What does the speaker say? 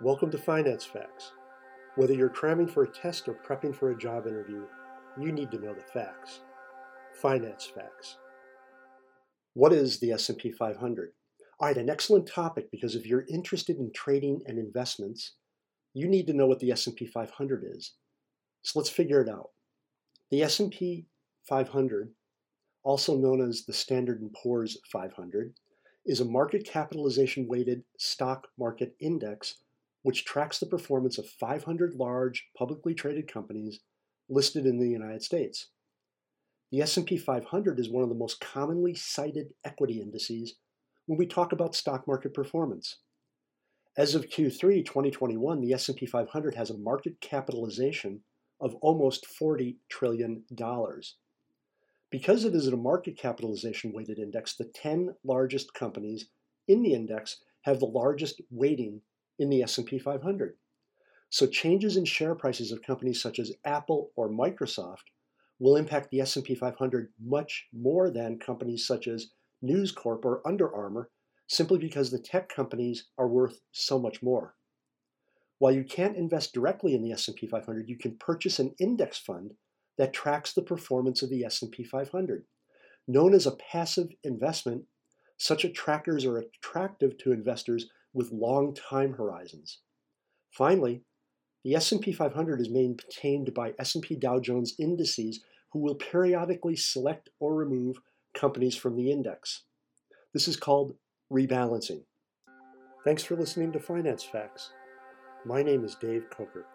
Welcome to Finance Facts. Whether you're cramming for a test or prepping for a job interview, you need to know the facts. Finance Facts. What is the S&P 500? All right, an excellent topic because if you're interested in trading and investments, you need to know what the S&P 500 is. So let's figure it out. The S&P 500, also known as the Standard & Poor's 500, is a market capitalization weighted stock market index which tracks the performance of 500 large publicly traded companies listed in the United States. The S&P 500 is one of the most commonly cited equity indices when we talk about stock market performance. As of Q3 2021, the S&P 500 has a market capitalization of almost $40 trillion. Because it is a market capitalization weighted index, the 10 largest companies in the index have the largest weighting in the S&P 500. So changes in share prices of companies such as Apple or Microsoft will impact the S&P 500 much more than companies such as News Corp or Under Armour simply because the tech companies are worth so much more. While you can't invest directly in the S&P 500, you can purchase an index fund that tracks the performance of the S&P 500. Known as a passive investment, such attractors are attractive to investors with long time horizons. Finally, the S&P 500 is maintained by S&P Dow Jones indices who will periodically select or remove companies from the index. This is called rebalancing. Thanks for listening to Finance Facts. My name is Dave Coker.